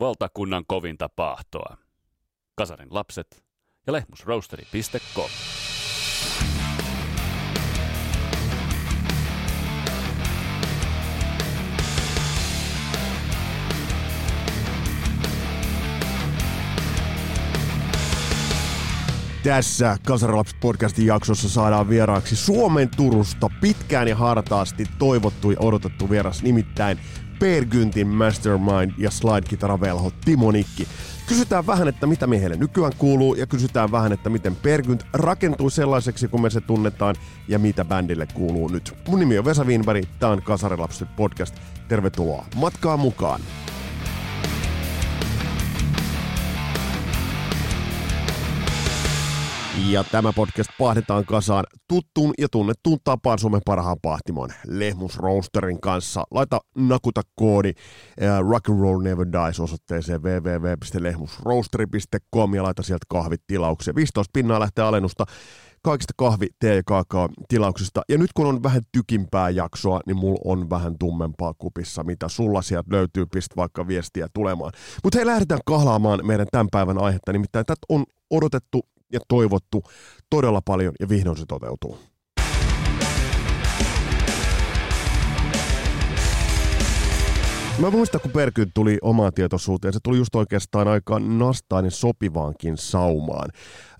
valtakunnan kovinta paahtoa. Kasarin lapset ja lehmusroasteri.com. Tässä Kasaralaps podcastin jaksossa saadaan vieraaksi Suomen Turusta pitkään ja hartaasti toivottu ja odotettu vieras, nimittäin Per Gyntin Mastermind ja slide-kitaravelho Timo Nikki. Kysytään vähän, että mitä miehelle nykyään kuuluu ja kysytään vähän, että miten Per Gynt rakentuu sellaiseksi, kun me se tunnetaan ja mitä bändille kuuluu nyt. Mun nimi on Vesa Wienberg, tää on Kasarilapset podcast. Tervetuloa matkaan mukaan! Ja tämä podcast pahdetaan kasaan tuttuun ja tunnettuun tapaan Suomen parhaan pahtimon Lehmus Roasterin kanssa. Laita nakuta koodi uh, Rock and Roll Never Dies osoitteeseen www.lehmusroasteri.com ja laita sieltä kahvit tilauksia. 15 pinnaa lähtee alennusta kaikista kahvi, tee ja kaakao tilauksista. Ja nyt kun on vähän tykimpää jaksoa, niin mulla on vähän tummempaa kupissa, mitä sulla sieltä löytyy, pistä vaikka viestiä tulemaan. Mutta hei, lähdetään kahlaamaan meidän tämän päivän aihetta, nimittäin tätä on odotettu ja toivottu todella paljon ja vihdoin se toteutuu. Mä muistan, kun Perkyn tuli omaan tietoisuuteen, se tuli just oikeastaan aika nastain sopivaankin saumaan.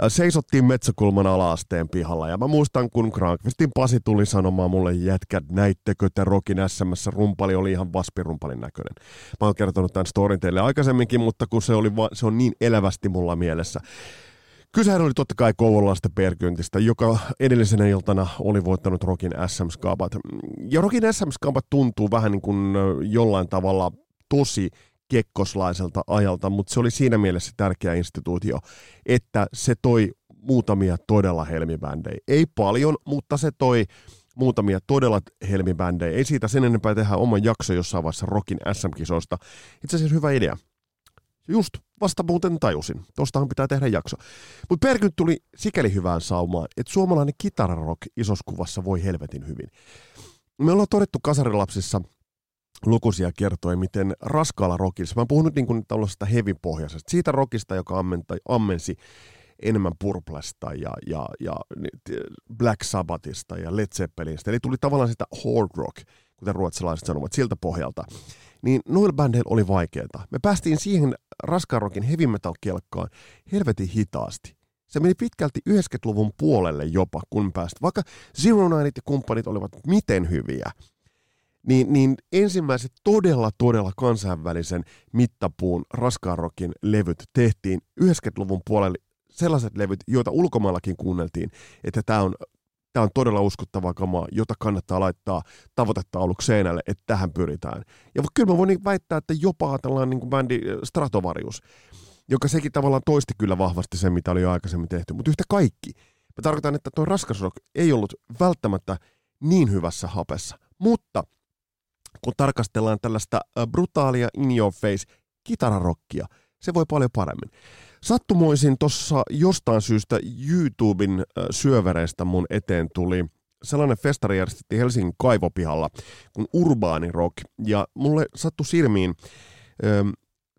Seisottiin Metsäkulman alaasteen pihalla ja mä muistan, kun Krankvistin Pasi tuli sanomaan mulle jätkät, näittekö te Rokin SMS, rumpali oli ihan vaspirumpalin näköinen. Mä oon kertonut tämän storin teille aikaisemminkin, mutta kun se, oli va- se on niin elävästi mulla mielessä. Kysehän oli totta kai Kouvolasta Perkyntistä, joka edellisenä iltana oli voittanut Rokin SM-skabat. Ja Rokin SM-skabat tuntuu vähän niin kuin jollain tavalla tosi kekkoslaiselta ajalta, mutta se oli siinä mielessä tärkeä instituutio, että se toi muutamia todella helmibändejä. Ei paljon, mutta se toi muutamia todella helmibändejä. Ei siitä sen enempää tehdä oman jakso jossain vaiheessa Rokin SM-kisoista. Itse asiassa hyvä idea. Just vasta muuten tajusin. Tostahan pitää tehdä jakso. Mutta Perkynt tuli sikäli hyvään saumaan, että suomalainen kitararok isossa kuvassa voi helvetin hyvin. Me ollaan todettu kasarilapsissa lukuisia kertoja, miten raskaalla rockissa, mä oon puhunut niin kuin tällaisesta hevipohjaisesta, siitä rockista, joka ammenta, ammensi enemmän Purplesta ja, ja, ja Black Sabbathista ja Led Zeppelinistä. Eli tuli tavallaan sitä hard rock, kuten ruotsalaiset sanovat, siltä pohjalta niin noilla bändeillä oli vaikeaa. Me päästiin siihen raskaan rockin heavy metal kelkkaan helvetin hitaasti. Se meni pitkälti 90-luvun puolelle jopa, kun päästä. Vaikka Zero Nineit ja kumppanit olivat miten hyviä, niin, niin ensimmäiset todella, todella kansainvälisen mittapuun raskaan rockin levyt tehtiin 90-luvun puolelle sellaiset levyt, joita ulkomaillakin kuunneltiin, että tämä on tämä on todella uskottavaa kamaa, jota kannattaa laittaa tavoitetauluksi seinälle, että tähän pyritään. Ja kyllä mä voin niin väittää, että jopa tällainen niin kuin bändi Stratovarius, joka sekin tavallaan toisti kyllä vahvasti sen, mitä oli jo aikaisemmin tehty, mutta yhtä kaikki. Mä tarkoitan, että tuo raskasrock ei ollut välttämättä niin hyvässä hapessa, mutta kun tarkastellaan tällaista brutaalia in your face kitararokkia, se voi paljon paremmin. Sattumoisin tuossa jostain syystä YouTuben syövereistä mun eteen tuli sellainen festari järjestettiin Helsingin kaivopihalla kuin Urbaani Rock. Ja mulle sattui silmiin ö,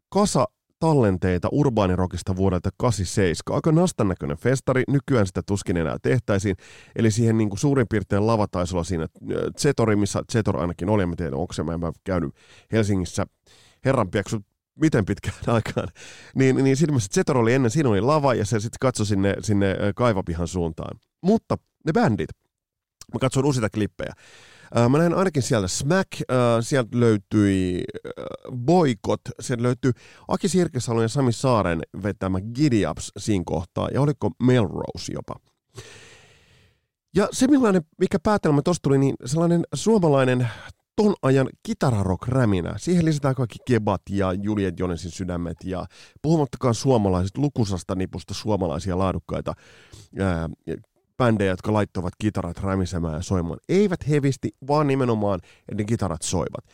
kasa tallenteita Urbaanirokista vuodelta 87. Aika nastan näköinen festari, nykyään sitä tuskin enää tehtäisiin. Eli siihen niin kuin suurin piirtein lava taisi olla siinä Zetori, missä Zetor ainakin oli, en tiedä onko se, mä en käynyt Helsingissä herran miten pitkään aikaan, niin, niin mielessä Zetor oli ennen, siinä oli lava ja se sitten katsoi sinne, sinne kaivapihan suuntaan. Mutta ne bändit, mä katsoin useita klippejä, Mä näin ainakin sieltä Smack, sieltä löytyi Boykot, sieltä löytyi Aki Sirkesalon ja Sami Saaren vetämä Giddy Ups siinä kohtaa, ja oliko Melrose jopa. Ja se millainen, mikä päätelmä tuosta tuli, niin sellainen suomalainen ton ajan kitararock-räminä. Siihen lisätään kaikki kebat ja Juliet Jonesin sydämet ja puhumattakaan suomalaiset lukusasta nipusta suomalaisia laadukkaita ää, bändejä, jotka laittoivat kitarat rämisemään ja soimaan. Eivät hevisti, vaan nimenomaan, että ne kitarat soivat.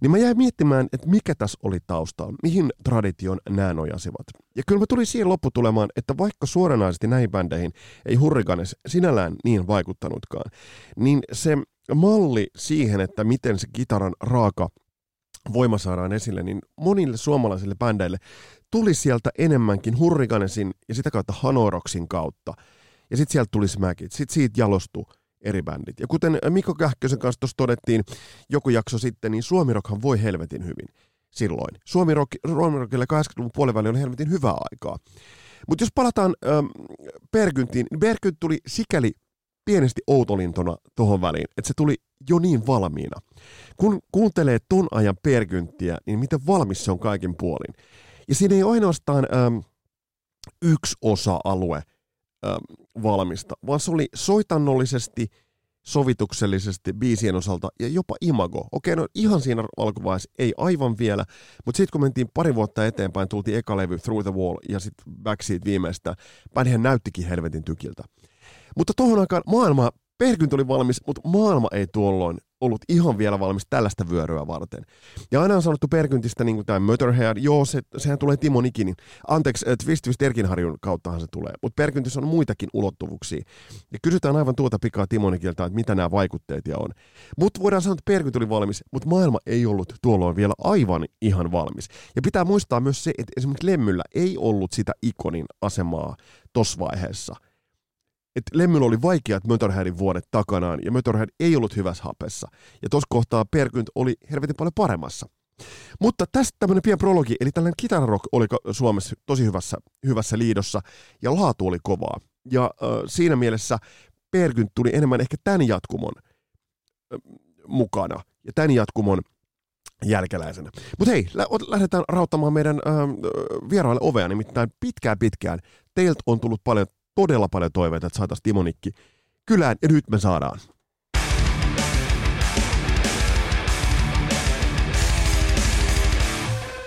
Niin mä jäin miettimään, että mikä tässä oli taustalla, mihin tradition nämä nojasivat. Ja kyllä mä tulin siihen lopputulemaan, että vaikka suoranaisesti näihin bändeihin ei Hurricanes sinällään niin vaikuttanutkaan, niin se malli siihen, että miten se kitaran raaka voima saadaan esille, niin monille suomalaisille bändeille tuli sieltä enemmänkin Hurrikanesin ja sitä kautta Hanoroksin kautta. Ja sitten sieltä tuli Smackit, sitten siitä jalostui eri bändit. Ja kuten Mikko Kähkösen kanssa tuossa todettiin joku jakso sitten, niin Suomirokhan voi helvetin hyvin silloin. Suomi-rock, Suomirokille 80-luvun puoliväli oli helvetin hyvää aikaa. Mutta jos palataan ähm, Pergyntiin, niin Pergynt tuli sikäli pienesti outolintona tuohon väliin, että se tuli jo niin valmiina. Kun kuuntelee ton ajan Pergynttiä, niin miten valmis se on kaikin puolin. Ja siinä ei ainoastaan ähm, yksi osa-alue ähm, valmista, vaan se oli soitannollisesti, sovituksellisesti biisien osalta ja jopa imago. Okei, no ihan siinä alkuvaiheessa ei aivan vielä, mutta sitten kun mentiin pari vuotta eteenpäin, tultiin eka levy Through the Wall ja sitten Backseat viimeistä, bändihän näyttikin helvetin tykiltä. Mutta tuohon aikaan maailma, Perkynt oli valmis, mutta maailma ei tuolloin ollut ihan vielä valmis tällaista vyöryä varten. Ja aina on sanottu Perkyntistä niin kuin tämä Motorhead, joo, se, sehän tulee Timo Nikinin, anteeksi, äh, Twist Twist Erkinharjun kauttahan se tulee, mutta Perkyntissä on muitakin ulottuvuuksia. Ja kysytään aivan tuota pikaa Timo Nikiltä, että mitä nämä vaikutteet ja on. Mutta voidaan sanoa, että Perkynti oli valmis, mutta maailma ei ollut tuolloin vielä aivan ihan valmis. Ja pitää muistaa myös se, että esimerkiksi Lemmyllä ei ollut sitä ikonin asemaa tuossa vaiheessa – että Lemmyllä oli vaikeat Motorheadin vuodet takanaan, ja Motorhead ei ollut hyvässä hapessa. Ja tuossa kohtaa Perkynt oli helvetin paljon paremmassa. Mutta tästä tämmöinen pieni prologi, eli tällainen kitararock oli Suomessa tosi hyvässä, hyvässä liidossa, ja laatu oli kovaa. Ja äh, siinä mielessä Perkynt tuli enemmän ehkä tämän jatkumon äh, mukana, ja tämän jatkumon jälkeläisenä. Mutta hei, lä- lähdetään rauttamaan meidän äh, vieraille ovea, nimittäin pitkään pitkään. Teiltä on tullut paljon todella paljon toiveita, että saataisiin Timonikki kylään, ja nyt me saadaan.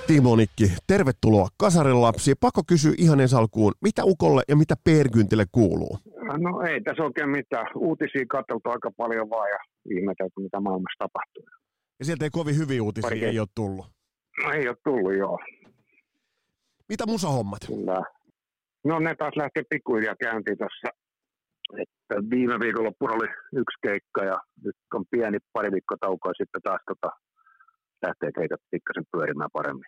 Timonikki, tervetuloa Kasarin lapsi. Pakko kysyä ihan ensi alkuun, mitä Ukolle ja mitä Perkyntille kuuluu? No ei tässä oikein mitään. Uutisia katseltu aika paljon vaan ja ihmetelty, mitä maailmassa tapahtuu. Ja sieltä ei kovin hyviä uutisia Pari ei ole tullut? No ei ole tullut, joo. Mitä musahommat? Kyllä. No ne taas lähtee pikkuhiljaa käyntiin tässä. Että viime viikonloppuna oli yksi keikka ja nyt on pieni pari viikkoa taukoa sitten taas tota, lähtee keikat pikkasen pyörimään paremmin.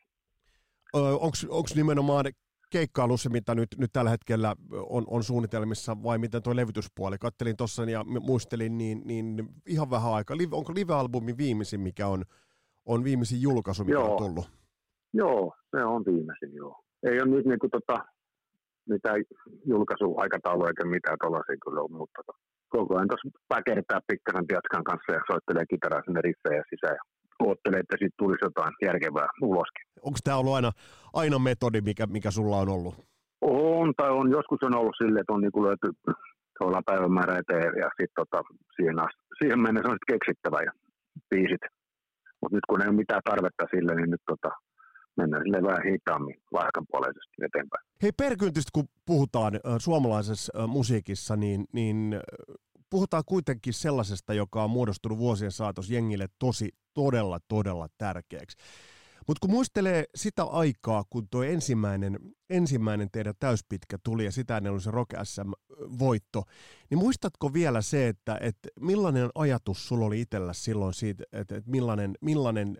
Onko nimenomaan keikkailu se, mitä nyt, nyt tällä hetkellä on, on suunnitelmissa, vai miten tuo levytyspuoli? Kattelin tuossa ja muistelin, niin, niin ihan vähän aikaa. Onko live-albumi viimeisin, mikä on, on viimeisin julkaisu, mikä joo. on tullut? Joo, se on viimeisin, joo. Ei ole nyt niin kuin tota, mitään julkaisuaikataulua eikä mitään tuollaisia kyllä ole, mutta koko ajan tuossa päkertää pikkasen Piatskan kanssa ja soittelee kitaraa sinne riffejä sisään ja oottelee, että siitä tulisi jotain järkevää uloskin. Onko tämä ollut aina, aina metodi, mikä, mikä sulla on ollut? On, tai on joskus on ollut silleen, että on niin löyty tavallaan päivämäärä eteen ja sitten tota, siihen, siihen mennessä on sitten keksittävä ja biisit. Mutta nyt kun ei ole mitään tarvetta sille, niin nyt tota, mennään sille vähän hitaammin lahkanpuoleisesti eteenpäin. Hei Perkyntistä, kun puhutaan suomalaisessa musiikissa, niin, niin puhutaan kuitenkin sellaisesta, joka on muodostunut vuosien saatossa jengille tosi, todella, todella tärkeäksi. Mutta kun muistelee sitä aikaa, kun tuo ensimmäinen, ensimmäinen teidän täyspitkä tuli ja sitä ennen oli se Rock SM-voitto, niin muistatko vielä se, että, että millainen ajatus sulla oli itsellä silloin siitä, että, että millainen, millainen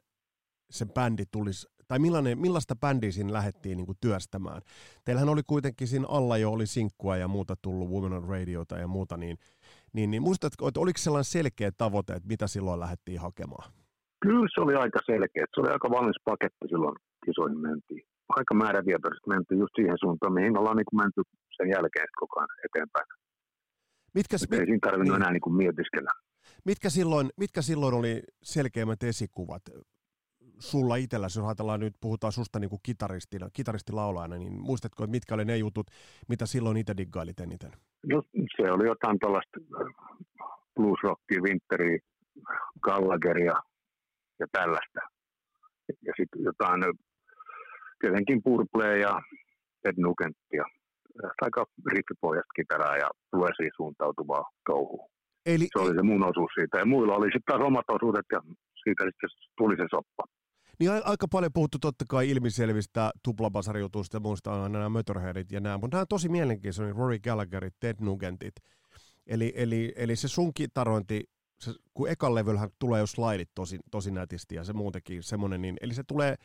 se bändi tulisi tai millainen, millaista bändiä siinä lähdettiin niin kuin työstämään? Teillähän oli kuitenkin siinä alla jo oli sinkkua ja muuta tullut Women on Radiota ja muuta, niin, niin, niin muistatko, että oliko sellainen selkeä tavoite, että mitä silloin lähdettiin hakemaan? Kyllä se oli aika selkeä. Se oli aika valmis paketti silloin kisoihin mentiin. Aika määrätietoisesti mentiin just siihen suuntaan, mihin ollaan niin menty sen jälkeen koko ajan eteenpäin. Mitkä, mit, ei siinä tarvinnut niin. enää niin kuin mietiskellä. Mitkä silloin, mitkä silloin oli selkeimmät esikuvat? Sulla itsellä, jos ajatellaan nyt, puhutaan susta niin kuin kitaristina, kitaristilaulajana, niin muistatko, että mitkä oli ne jutut, mitä silloin itse diggailit eniten? No se oli jotain tällaista bluesrockia, Winteri, Gallagheria ja tällaista. Ja sitten jotain tietenkin Purple ja Ted Nugenttia. Aika riffipohjasta kitaraa ja bluesiin suuntautuvaa touhua. Eli, se oli se mun osuus siitä. Ja muilla oli sitten taas omat osuudet ja siitä sitten tuli se soppa. Niin aika paljon puhuttu totta kai ilmiselvistä tuplabasarijutuista ja muista aina nämä Motorheadit ja nämä, mutta nämä on tosi mielenkiintoisia, Rory Gallagherit, Ted Nugentit. Eli, eli, eli se sun kitarointi se, kun ekan levyllähän tulee jo slaidit tosi, tosi nätisti ja se muutenkin semmoinen, niin, eli se tulee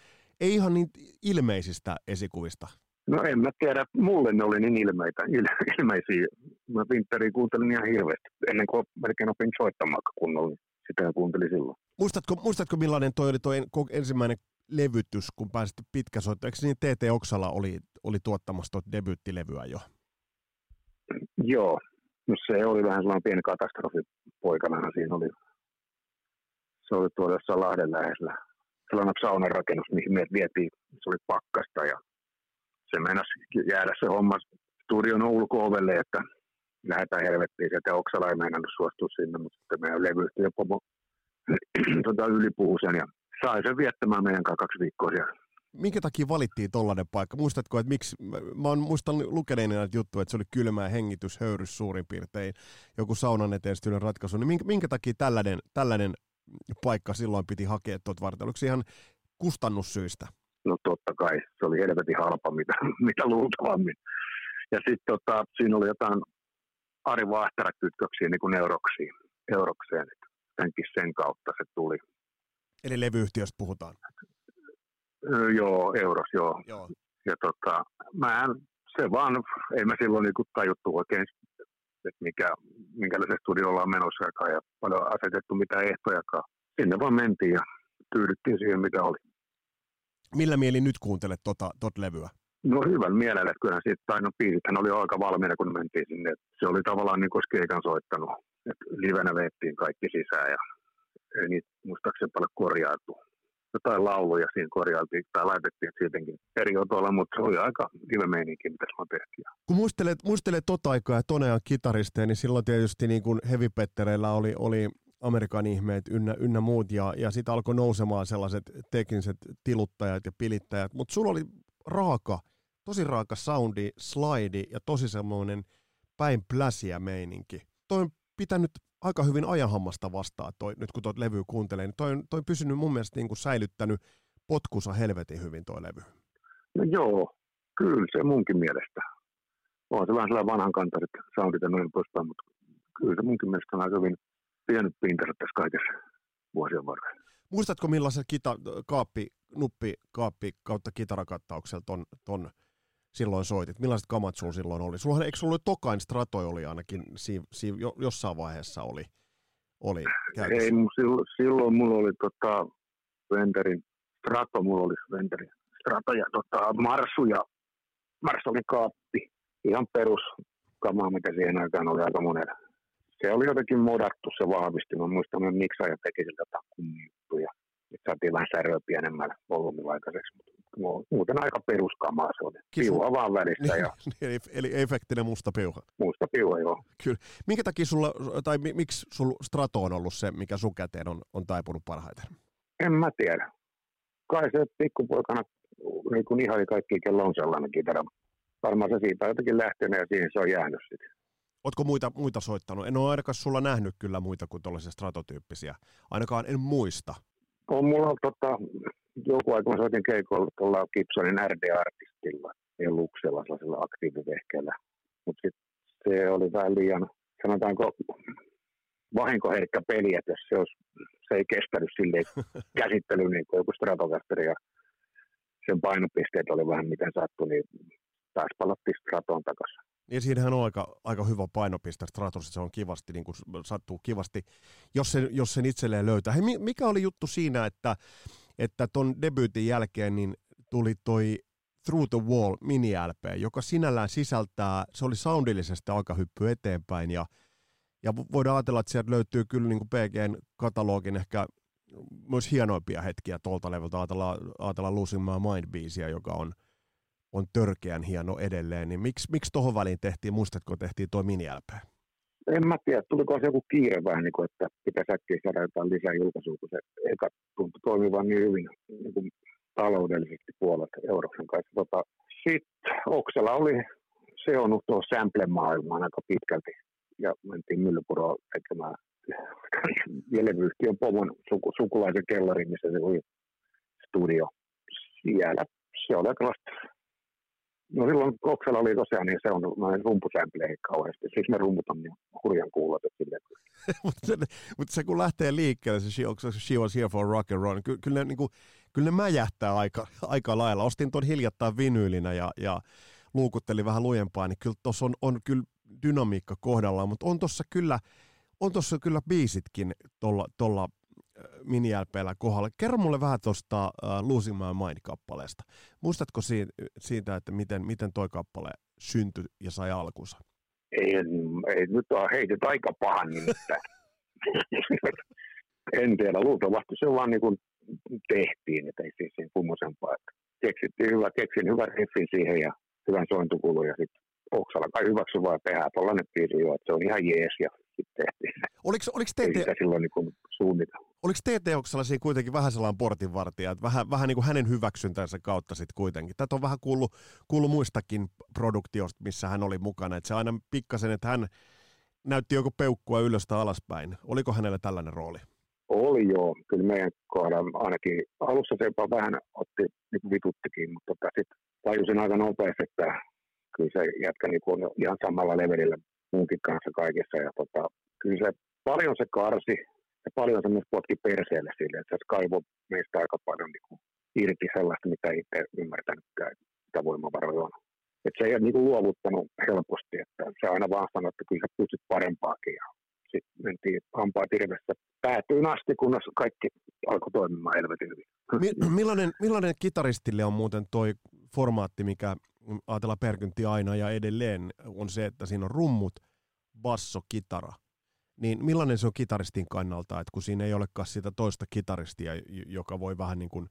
ei ihan niin ilmeisistä esikuvista. No en mä tiedä, mulle ne oli niin ilmeitä, il, ilmeisiä. Mä Winteria kuuntelin ihan hirveästi, ennen kuin melkein opin soittamaan kunnolla, sitä kuuntelin silloin. Muistatko, muistatko millainen toi oli toi ensimmäinen levytys, kun pääsit pitkäsoittajaksi? Eikö niin TT Oksala oli, oli tuottamassa tuota debyyttilevyä jo? Joo, no se oli vähän sellainen pieni katastrofi poikana. Siinä oli, se oli tuolla jossain Lahden lähellä. Sellainen saunan rakennus, mihin me vietiin, se oli pakkasta ja se meinasi jäädä se homma studion ulko-ovelle, että lähdetään helvettiin sieltä. Oksala ei meinannut suostua sinne, mutta sitten meidän levyyhtiö pomo tota, ylipuhu sen ja sai sen viettämään meidän kanssa kaksi viikkoa siellä. Minkä takia valittiin tollainen paikka? Muistatko, että miksi, mä oon muistan lukeneeni näitä juttuja, että se oli kylmää hengityshöyrys suurin piirtein, joku saunan eteen ratkaisu, niin minkä, minkä takia tällainen, tällainen paikka silloin piti hakea tuot varten? Oliko se ihan kustannussyistä? No totta kai, se oli helvetin halpa, mitä, mitä luultavammin. Ja sitten tota, siinä oli jotain Ari Vahtera-kytköksiä niin kuin euroksiin, eurokseen. Jotenkin sen kautta se tuli. Eli levyyhtiöstä puhutaan? Öö, joo, euros, joo. joo. Ja tota, mä se vaan, ei me silloin niin tajuttu oikein, että mikä, minkälaisen studio ollaan menossa ja paljon asetettu mitä ehtojakaan. Sinne vaan mentiin ja tyydyttiin siihen, mitä oli. Millä mieli nyt kuuntelet tota, tot levyä? No hyvän mielellä, että kyllähän siitä, tai no biisithän oli aika valmiina, kun mentiin sinne. Se oli tavallaan niin kuin keikan soittanut. että livenä veettiin kaikki sisään ja ei niitä muistaakseni paljon korjailtu. Jotain lauluja siinä korjailtiin tai laitettiin siitäkin eri otoilla, mutta se oli aika live meininki, mitä se tehtiin. Kun muistelet, muistelet tota aikaa ja Tonean kitaristeja, niin silloin tietysti niin kuin Heavy Pettereillä oli, oli Amerikan ihmeet ynnä, ynnä muut, ja, ja sitten alkoi nousemaan sellaiset tekniset tiluttajat ja pilittäjät, mutta sulla oli raaka, tosi raaka soundi, slide ja tosi semmoinen päin pläsiä meininki. Toi on pitänyt aika hyvin ajanhammasta vastaan, toi, nyt kun tuo levy kuuntelee, niin toi on, toi on pysynyt mun mielestä niin kuin säilyttänyt potkusa helvetin hyvin toi levy. No joo, kyllä se munkin mielestä. On se vähän sellainen vanhankantaiset soundit ja noin poispäin, mutta kyllä se munkin mielestä on aika hyvin pitänyt pintansa tässä kaikessa vuosien varrella. Muistatko millaisen kita, kaappi, nuppi, kaappi kautta kitarakattauksella ton, ton silloin soitit? Millaiset kamat sulla silloin oli? Sulla, eikö sulla Tokain Stratoi oli ainakin si, si, jo, jossain vaiheessa oli, oli Ei, silloin, silloin mulla oli tota, Venterin Strato, mulla oli Venterin Strato ja tota, Marsu ja Marsu oli kaappi. Ihan perus kamaa, mitä siihen aikaan oli aika monella se oli jotenkin modattu se vahvisti. Mä muistan, että miksaja teki siltä juttuja. Että saatiin vähän säröä pienemmällä volyymilla aikaiseksi, mutta muuten aika peruskamaa se oli. Piuha vaan välissä. Ja... eli, eli efektinen musta piuha. Musta piuha, joo. Kyllä. Minkä takia sulla, tai miksi sulla Strato on ollut se, mikä sun käteen on, on taipunut parhaiten? En mä tiedä. Kai se pikkupoikana niin kuin ihan kaikki, kello on sellainen kitara. Varmaan se siitä on jotenkin lähtenyt ja siihen se on jäänyt sitten. Oletko muita, muita soittanut? En ole ainakaan sulla nähnyt kyllä muita kuin tuollaisia stratotyyppisiä. Ainakaan en muista. On mulla tota, joku aika mä soitin keikolla tuolla Gibsonin RD-artistilla ja Luxella sellaisella aktiivivehkeellä. Mutta se oli vähän liian, sanotaanko, vahinkoherkkä peli, että jos se, olisi, se ei kestänyt sille käsittelyyn niin kuin joku Stratocaster ja sen painopisteet oli vähän miten sattui, niin taas palattiin Stratoon takaisin. Niin siinähän on aika, aika hyvä painopiste Stratos, se on kivasti, niin kuin sattuu kivasti, jos sen, jos sen itselleen löytää. Hei, mikä oli juttu siinä, että että ton debyytin jälkeen niin tuli toi Through the Wall mini-LP, joka sinällään sisältää, se oli soundillisesti aika hyppy eteenpäin ja, ja voidaan ajatella, että sieltä löytyy kyllä niin PGn katalogin ehkä myös hienoimpia hetkiä tuolta levyltä. Ajatellaan, ajatellaan Losing My Mind-biisiä, joka on – on törkeän hieno edelleen, niin miksi, miksi tuohon väliin tehtiin, muistatko tehtiin tuo mini -LP? En mä tiedä, tuliko se joku kiire vähän, niin kuin, että pitäisi äkkiä saada jotain lisää julkaisua, kun se eka tuntui toimivan niin hyvin niin kuin taloudellisesti puolet Euroksen kanssa. Tota, Sitten Oksella oli seonnut tuo sample-maailmaan aika pitkälti ja mentiin Myllypuroon tekemään levyyhtiön pomon suku, sukulaisen kellarin, missä se oli studio siellä. Se oli aika No silloin Oksala oli tosiaan, niin se on noin rumpusämpleihin kauheasti. Siksi me rummutan niin hurjan kuulot. mutta, se, mutta se kun lähtee liikkeelle, se She, she was here for rock and roll, niin ky, kyllä, ne, niin kuin, kyllä ne mäjähtää aika, aika lailla. Ostin tuon hiljattain vinyylinä ja, ja luukutteli vähän lujempaa, niin kyllä tuossa on, on kyllä dynamiikka kohdallaan, mutta on tuossa kyllä, on tossa kyllä biisitkin tuolla mini kohdalla. Kerro mulle vähän tuosta uh, Losing My Mind-kappaleesta. Muistatko siitä, siitä että miten, miten toi kappale syntyi ja sai alkunsa? Ei, ei nyt on heitet aika pahan nimittäin. en tiedä, luultavasti se vaan niin kuin tehtiin, että ei siis sen kummosempaa. Keksittiin hyvä, keksin hyvän riffin siihen ja hyvän sointukulun ja sitten Oksala kai hyväksy vaan tehdä tuollainen biisi jo, että se on ihan jees ja sitten tehtiin Oliko, oliko te, te, silloin niin suunnitella. Oliko TT Oksala siinä kuitenkin vähän sellainen portinvartija, että vähän, vähän niin kuin hänen hyväksyntänsä kautta sitten kuitenkin. Tätä on vähän kuullut, kuullut muistakin produktiosta, missä hän oli mukana. Että se aina pikkasen, että hän näytti joku peukkua ylöstä alaspäin. Oliko hänellä tällainen rooli? Oli joo. Kyllä meidän kohdalla ainakin alussa se jopa vähän otti niin vituttikin, mutta tota, sitten tajusin aika nopeasti, että kyllä se jätkä niin on ihan samalla levelillä munkin kanssa kaikessa. Ja tota, kyllä se paljon se karsi ja paljon se myös potki perseelle sille, että se kaivoi meistä aika paljon niin kuin, irti sellaista, mitä itse ymmärtänytkään, mitä voimavaroja on. Että se ei ole niin kuin, luovuttanut helposti, että se aina vaan sanoi, että kyllä sä pystyt parempaakin. Sitten mentiin hampaa tirvessä päätyyn asti, kunnes kaikki alkoi toimimaan helvetin hyvin. Mi- millainen, millainen kitaristille on muuten toi formaatti, mikä ajatellaan perkynti aina ja edelleen, on se, että siinä on rummut, basso, kitara. Niin millainen se on kitaristin kannalta, että kun siinä ei olekaan sitä toista kitaristia, joka voi vähän niin kuin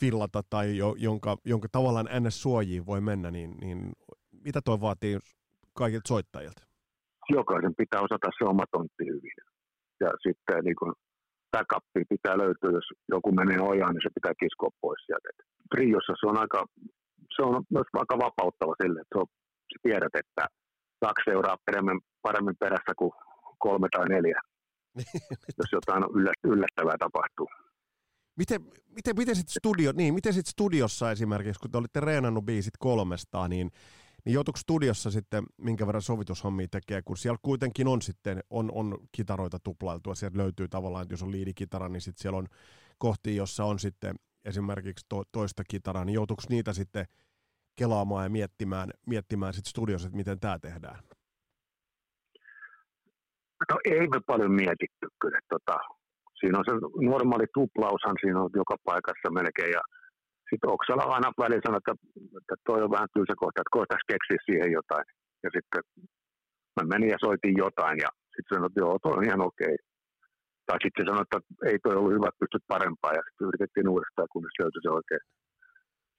fillata tai jo, jonka, jonka tavallaan ns. suojiin voi mennä, niin, niin mitä toi vaatii kaikilta soittajilta? Jokaisen pitää osata se oma tontti hyvin. Ja sitten niin kun backuppi pitää löytyä, jos joku menee ojaan, niin se pitää kiskoa pois sieltä. Triossa se on aika, se on myös aika vapauttava sille, että on, sä tiedät, että kaksi seuraa paremmin, paremmin perässä kuin kolme tai neljä, jos jotain yllättävää tapahtuu. Miten, miten, miten sitten studio, niin, miten sit studiossa esimerkiksi, kun te olitte reenannut biisit kolmestaan, niin, niin joutuiko studiossa sitten, minkä verran sovitushommia tekee, kun siellä kuitenkin on sitten, on, on kitaroita tuplailtua, sieltä löytyy tavallaan, että jos on liidikitara, niin sitten siellä on kohti, jossa on sitten esimerkiksi to, toista kitaraa, niin joutuiko niitä sitten kelaamaan ja miettimään, miettimään sitten studiossa, että miten tämä tehdään? No ei me paljon mietitty kyllä. Tota, siinä on se normaali tuplaushan siinä on joka paikassa melkein ja sitten Oksala aina välillä sanoi, että, että toi on vähän tylsä kohta, että koettaisi keksiä siihen jotain. Ja sitten mä menin ja soitin jotain ja sitten sanoin, että joo, toi on ihan okei. Tai sitten se sanoi, että ei toi ollut hyvä, pystyt parempaa ja sitten yritettiin uudestaan, kunnes löytyi se oikein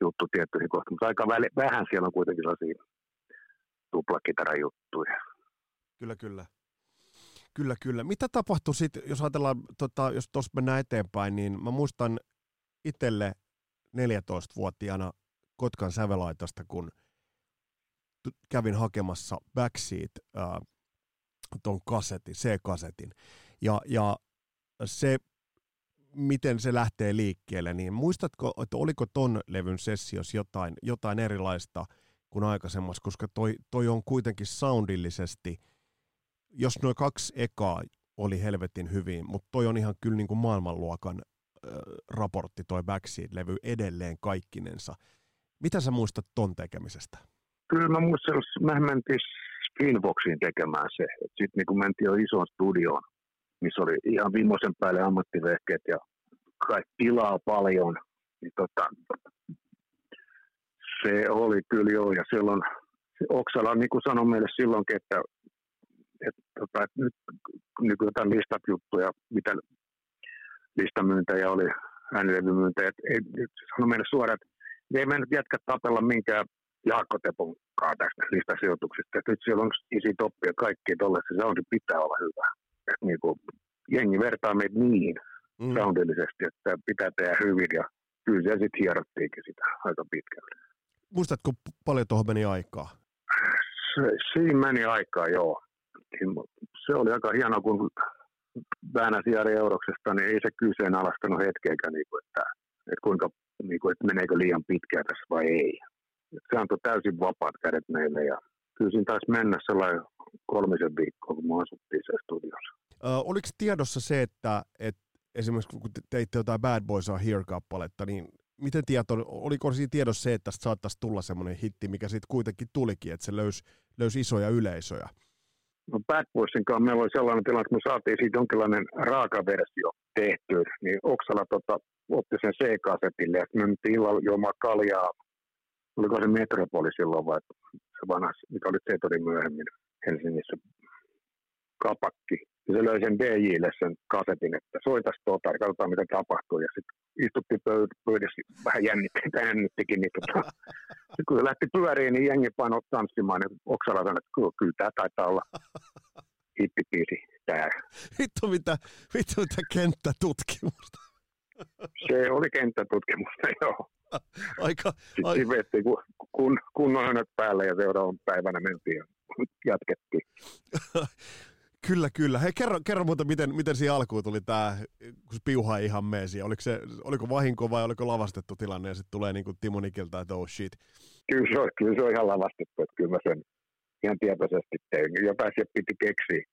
juttu tiettyihin kohtiin. Mutta aika väli, vähän siellä on kuitenkin sellaisia tuplakitaran juttuja. Kyllä, kyllä. Kyllä, kyllä. Mitä tapahtui sitten, jos ajatellaan, tota, jos tuossa mennään eteenpäin, niin mä muistan itselle 14-vuotiaana Kotkan sävelaitosta, kun kävin hakemassa Backseat äh, ton kasetin, C-kasetin. Ja, ja se, miten se lähtee liikkeelle, niin muistatko, että oliko ton levyn sessios jotain, jotain erilaista kuin aikaisemmassa, koska toi, toi on kuitenkin soundillisesti – jos noin kaksi ekaa oli helvetin hyvin, mutta toi on ihan kyllä niin kuin maailmanluokan äh, raportti, toi Backseat-levy edelleen kaikkinensa. Mitä sä muistat ton tekemisestä? Kyllä mä muistan, me mentiin Screenboxiin tekemään se. Sitten niin kun mentiin jo isoon studioon, missä oli ihan viimeisen päälle ammattivehkeet ja kaikki tilaa paljon, niin tota, se oli kyllä joo. Ja silloin Oksala niin kuin sanoi meille silloinkin, että että, tota, että nyt nykyään jotain listat juttuja, mitä listamyyntejä oli, äänilevymyyntejä, että ei, sano meille suoraan, että ei me nyt jätkä tapella minkään Jaakko Tepon tästä listasijoituksista. Että nyt siellä on isi toppia kaikki tuollaista, se soundi pitää olla hyvä. Että niin kuin, jengi vertaa meitä niin mm. soundillisesti, että pitää tehdä hyvin ja kyllä se sitten hierottiinkin sitä aika pitkälle. Muistatko paljon tuohon meni aikaa? Se, siinä meni aikaa, joo se oli aika hienoa, kun väänäsi Jari Euroksesta, niin ei se kyseenalaistanut hetkeäkään, niin kuin, että, että kuinka, niin kuin, että meneekö liian pitkään tässä vai ei. Se antoi täysin vapaat kädet meille ja kyllä taisi mennä sellainen kolmisen viikkoa, kun me asuttiin se studiossa. Ö, oliko tiedossa se, että, että esimerkiksi kun teitte jotain Bad Boys Are Here-kappaletta, niin miten tieto, oliko siinä tiedossa se, että saattaisi tulla semmoinen hitti, mikä sitten kuitenkin tulikin, että se löysi, löysi isoja yleisöjä? No Bad Boysin kanssa meillä oli sellainen tilanne, että me saatiin siitä jonkinlainen raaka versio tehty, niin Oksala tota, otti sen C-kasetille ja me mentiin illalla juomaan kaljaa. Oliko se Metropoli silloin vai se vanha, mikä oli Zetodin myöhemmin Helsingissä kapakki. Ja se löi sen DJille sen kasetin, että soitas tuota, katsotaan mitä tapahtuu. Ja sitten istuttiin pöydässä, vähän jännitti, jännittikin, niin tota, kun se lähti pyöriin, niin jengi painoi tanssimaan, niin Oksala sanoi, että kyllä, kyllä tämä taitaa olla hittipiisi tämä. Vittu mitä, vittu mitä kenttätutkimusta. Se oli kenttätutkimusta, joo. Aika, Sitten aika... vettiin kun, kun, kunnon hönöt päälle ja seuraavan päivänä mentiin ja jatkettiin. Kyllä, kyllä. Hei, kerro, kerro muuta, miten, miten siihen alkuun tuli tämä, kun se piuha ihan meesi. Oliko, se, oliko vahinko vai oliko lavastettu tilanne ja sitten tulee niin kuin Timo Nikiltä, että oh shit. Kyllä se, on, kyllä se on ihan lavastettu, että kyllä mä sen ihan tietoisesti tein. Jotain siellä piti keksiä.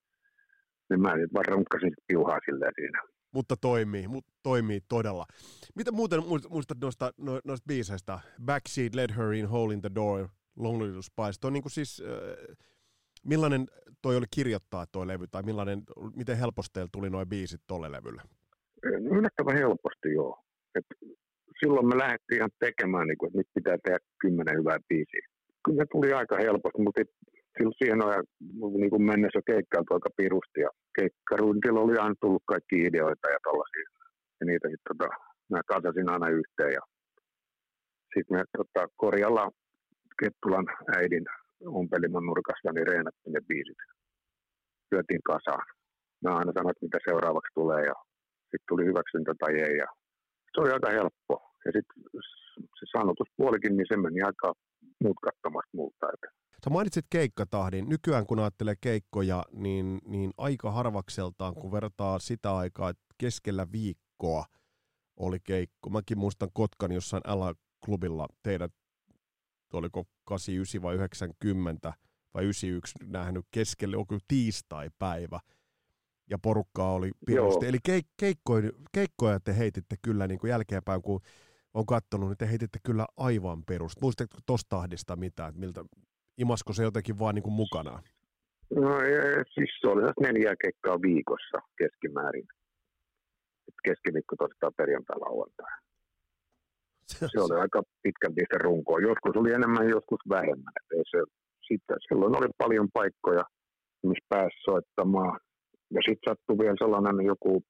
Niin mä nyt vaan runkkasin piuhaa silleen siinä. Mutta toimii, mutta toimii todella. Mitä muuten muistat noista, no, noista biiseistä? Backseat, Let Her In, Hole in the Door, Lonely Little Spice. Toi on niin kuin siis, äh, millainen toi oli kirjoittaa toi levy, tai millainen, miten helposti teillä tuli noin biisit tolle levylle? Yllättävän helposti, joo. Et silloin me lähdettiin ihan tekemään, niin kuin, että nyt pitää tehdä kymmenen hyvää biisiä. Kyllä ne tuli aika helposti, mutta silloin siihen on niin kuin mennessä keikkailtu aika pirusti. Ja keikkaruudilla oli aina tullut kaikki ideoita ja tällaisia. Ja niitä sitten tota, mä kasasin aina yhteen. Ja sitten me tota, korjalla Kettulan äidin ompeliman nurkassa niin reenattiin ne biisit. Syötiin kasaan. Mä aina sanoin, mitä seuraavaksi tulee ja sitten tuli hyväksyntä tai ei. Ja se oli aika helppo. Ja sitten se sanotuspuolikin, niin se meni aika mutkattomasti multa. Sä mainitsit keikkatahdin. Nykyään kun ajattelee keikkoja, niin, niin aika harvakseltaan, kun vertaa sitä aikaa, että keskellä viikkoa oli keikko. Mäkin muistan Kotkan jossain L-klubilla teidät, oliko 89 vai 90 vai 91 nähnyt keskelle, onko tiistai-päivä ja porukkaa oli pirusti. Eli keik- keikkoja, keikkoja te heititte kyllä niin kuin jälkeenpäin, kun on katsonut, niin te heititte kyllä aivan perust. Muistatko tuosta tahdista mitään, että miltä, imasko se jotenkin vaan niin kuin mukana? No siis se oli neljä keikkaa viikossa keskimäärin. Keskiviikko, torstai, perjantai, lauantai. Se, oli aika pitkän piste runkoa. Joskus oli enemmän, joskus vähemmän. ei se, sitten, silloin oli paljon paikkoja, missä pääsi soittamaan. Ja sitten sattui vielä sellainen joku,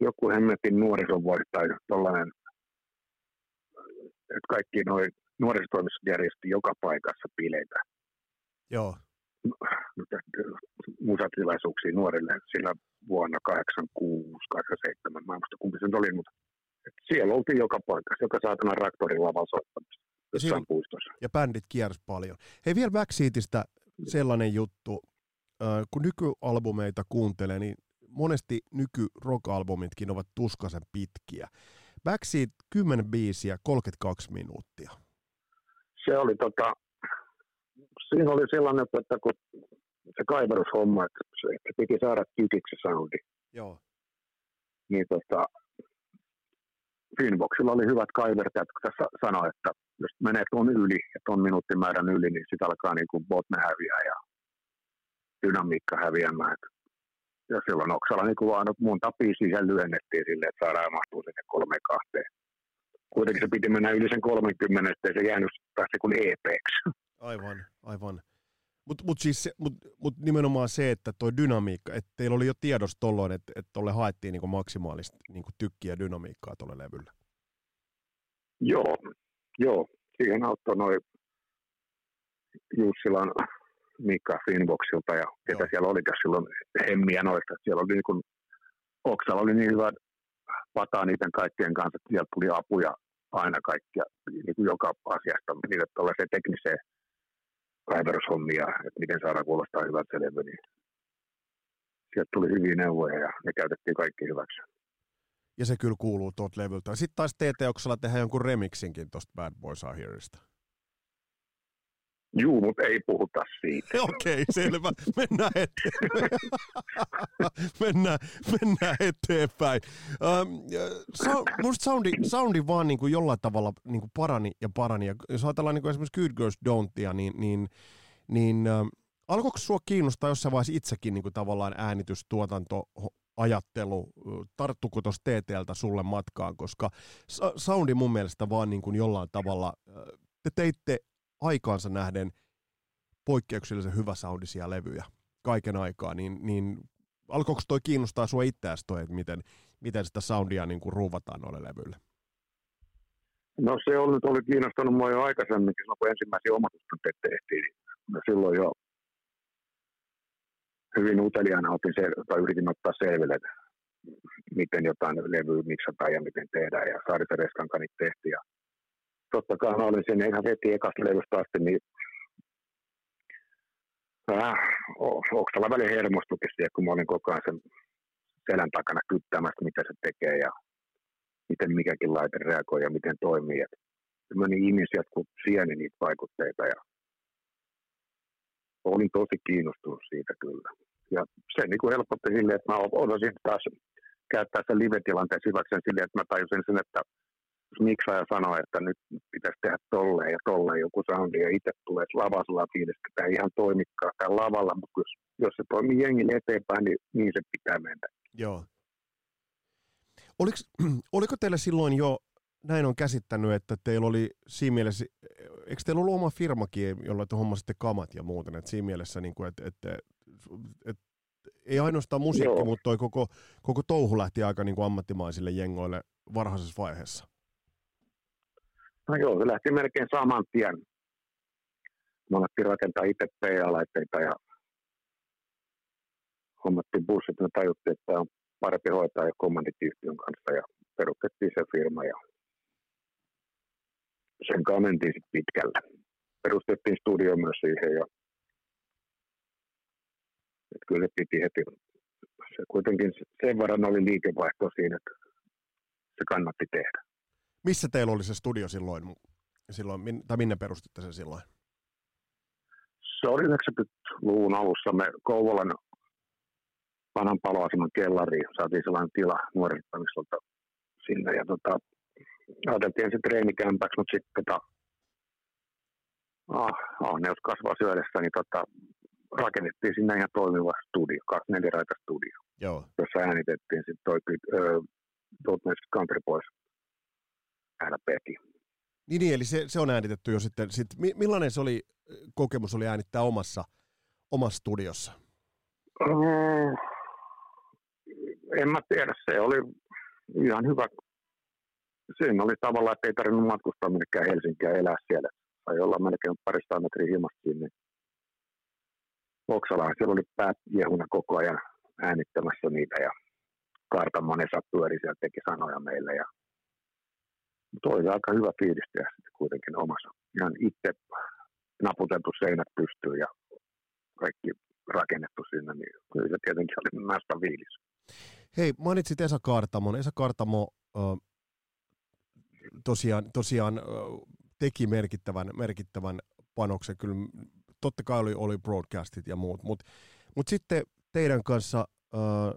joku hemmetin nuorisovuosi tai tollainen, että kaikki noin nuorisotoimisto järjesti joka paikassa bileitä. Joo. Musatilaisuuksia nuorille sillä vuonna 86, 87, mä en muista kumpi se oli, mutta siellä oltiin joka paikassa, joka saatana raktorin lavalla soittamassa jossain puistossa. Ja bändit kiersi paljon. Hei vielä Backseatista sellainen juttu, kun nykyalbumeita kuuntelee, niin monesti nyky-rock-albumitkin ovat tuskaisen pitkiä. Backseat 10 biisiä, 32 minuuttia se oli tota, siinä oli sellainen, että kun se kaiverushomma, että se, että piti saada kytiksi soundi. Joo. Niin tota, Finboxilla oli hyvät kaivertajat, kun tässä sanoi, että jos menee tuon yli ja tuon minuuttimäärän yli, niin sitten alkaa niin kuin botne häviää ja dynamiikka häviämään. Ja silloin Oksalla niin kuin vaan monta biisiä lyhennettiin silleen, että saadaan mahtuu sinne kolme kahteen kuitenkin se piti mennä yli sen 30, ettei se jäänyt taas kuin EPksi. Aivan, aivan. Mutta mut siis mut, mut nimenomaan se, että tuo dynamiikka, että teillä oli jo tiedossa tolloin, että, että tuolle haettiin niinku maksimaalista niinku tykkiä dynamiikkaa tuolle levylle. Joo, joo. Siihen auttoi noin Jussilan Mika Finboxilta ja ketä joo. siellä oli silloin hemmiä noista. Siellä oli niin kuin, Oksalla oli niin hyvä pataa niiden kaikkien kanssa, että sieltä tuli apuja aina kaikkia, niin kuin joka asiasta, niille tällaiseen tekniseen kaiverushommia, että miten saadaan kuulostaa hyvältä se niin sieltä tuli hyviä neuvoja ja ne käytettiin kaikki hyväksi. ja se kyllä kuuluu tuolta levyltä. Sitten taas TT-oksella tehdä jonkun remixinkin tuosta Bad Boys Are Hereista. Juu, mutta ei puhuta siitä. Okei, okay, selvä. Mennään eteenpäin. mennään, mennään eteenpäin. Ähm, musta soundi, soundi vaan niin kuin jollain tavalla niin kuin parani ja parani. Ja jos ajatellaan niin kuin esimerkiksi Good Girls Don'tia, niin, niin, niin ähm, alkoiko sua kiinnostaa jossain vaiheessa itsekin niin kuin tavallaan äänitystuotanto, ajattelu, tarttuko tuossa TTLtä sulle matkaan, koska soundi mun mielestä vaan niin kuin jollain tavalla, te teitte aikaansa nähden poikkeuksellisen hyvä soundisia levyjä kaiken aikaa, niin, niin alkoiko toi kiinnostaa sua itseäsi toi, että miten, miten sitä soundia niin kuin ruuvataan noille levyille? No se on nyt oli kiinnostanut mua jo aikaisemminkin, silloin kun ensimmäisiä omatusten tehtiin, niin silloin jo hyvin uteliaana otin se, tai yritin ottaa selville, että miten jotain levyä miksataan ja miten tehdään, ja Saarisen Reskan tehtiin, ja totta kai mä olin sinne ihan heti ekasta levystä asti, niin vähän Oksalla hermostukin siihen, kun mä olin koko ajan sen selän takana kyttämässä, mitä se tekee ja miten mikäkin laite reagoi ja miten toimii. Et meni imin sieltä kuin sieni niitä vaikutteita ja olin tosi kiinnostunut siitä kyllä. Ja se niin kuin helpotti silleen, että mä osasin taas käyttää sen live-tilanteen hyväkseen silleen, että mä tajusin sen, että miksaaja sanoo, että nyt pitäisi tehdä tolleen ja tolleen joku soundi ja itse tulee lavasella fiilis, että tämä ei ihan toimikaan tämän lavalla, mutta jos, jos se toimii jengille eteenpäin, niin, niin se pitää mennä. Joo. Oliko, oliko teillä silloin jo, näin on käsittänyt, että teillä oli siinä mielessä, eikö teillä ollut oma firmakin, jolla te hommasitte kamat ja muuten, että siinä mielessä, niin kuin, että, että, että ei ainoastaan musiikki, Joo. mutta toi koko, koko touhu lähti aika niin kuin ammattimaisille jengoille varhaisessa vaiheessa. No joo, se lähti melkein saman tien. Me alettiin rakentaa itse PA-laitteita ja hommattiin bussit. Me tajuttiin, että on parempi hoitaa jo kommandityhtiön kanssa ja perustettiin se firma ja sen kanssa mentiin sitten pitkälle. Perustettiin studio myös siihen ja että kyllä se piti heti. Se kuitenkin sen verran oli liikevaihto siinä, että se kannatti tehdä. Missä teillä oli se studio silloin, silloin tai minne perustitte sen silloin? Se oli 90-luvun alussa. Me Kouvolan vanhan paloaseman kellariin saatiin sellainen tila nuorisotoimistolta sinne. Ja tota, ajateltiin se treenikämpäksi, mutta sitten tota, ah, ahneus kasvaa syödessä, niin tota, rakennettiin sinne ihan toimiva studio, neliraita studio, Joo. jossa äänitettiin sitten toi äh, Country Boys LPkin. Niin, niin, eli se, se on äänitetty jo sitten. Sit, millainen se oli, kokemus oli äänittää omassa, omassa studiossa? Mm, en mä tiedä, se oli ihan hyvä. Siinä oli tavallaan, että ei tarvinnut matkustaa minnekään Helsinkiä elää siellä. Sai olla melkein parista metriä himasta sinne. Oksalaan siellä oli päät jehuna koko ajan äänittämässä niitä ja Kartamon Esa pyöri siellä teki sanoja meille ja mutta oli aika hyvä fiilis tehdä sitten kuitenkin omassa. Ihan itse naputeltu seinät pystyy ja kaikki rakennettu sinne, niin kyllä se tietenkin oli näistä fiilis. Hei, mainitsit Esa Kartamon. Esa Kartamo äh, tosiaan, tosiaan äh, teki merkittävän, merkittävän panoksen. Kyllä totta kai oli, oli broadcastit ja muut, mutta mut sitten teidän kanssa, äh,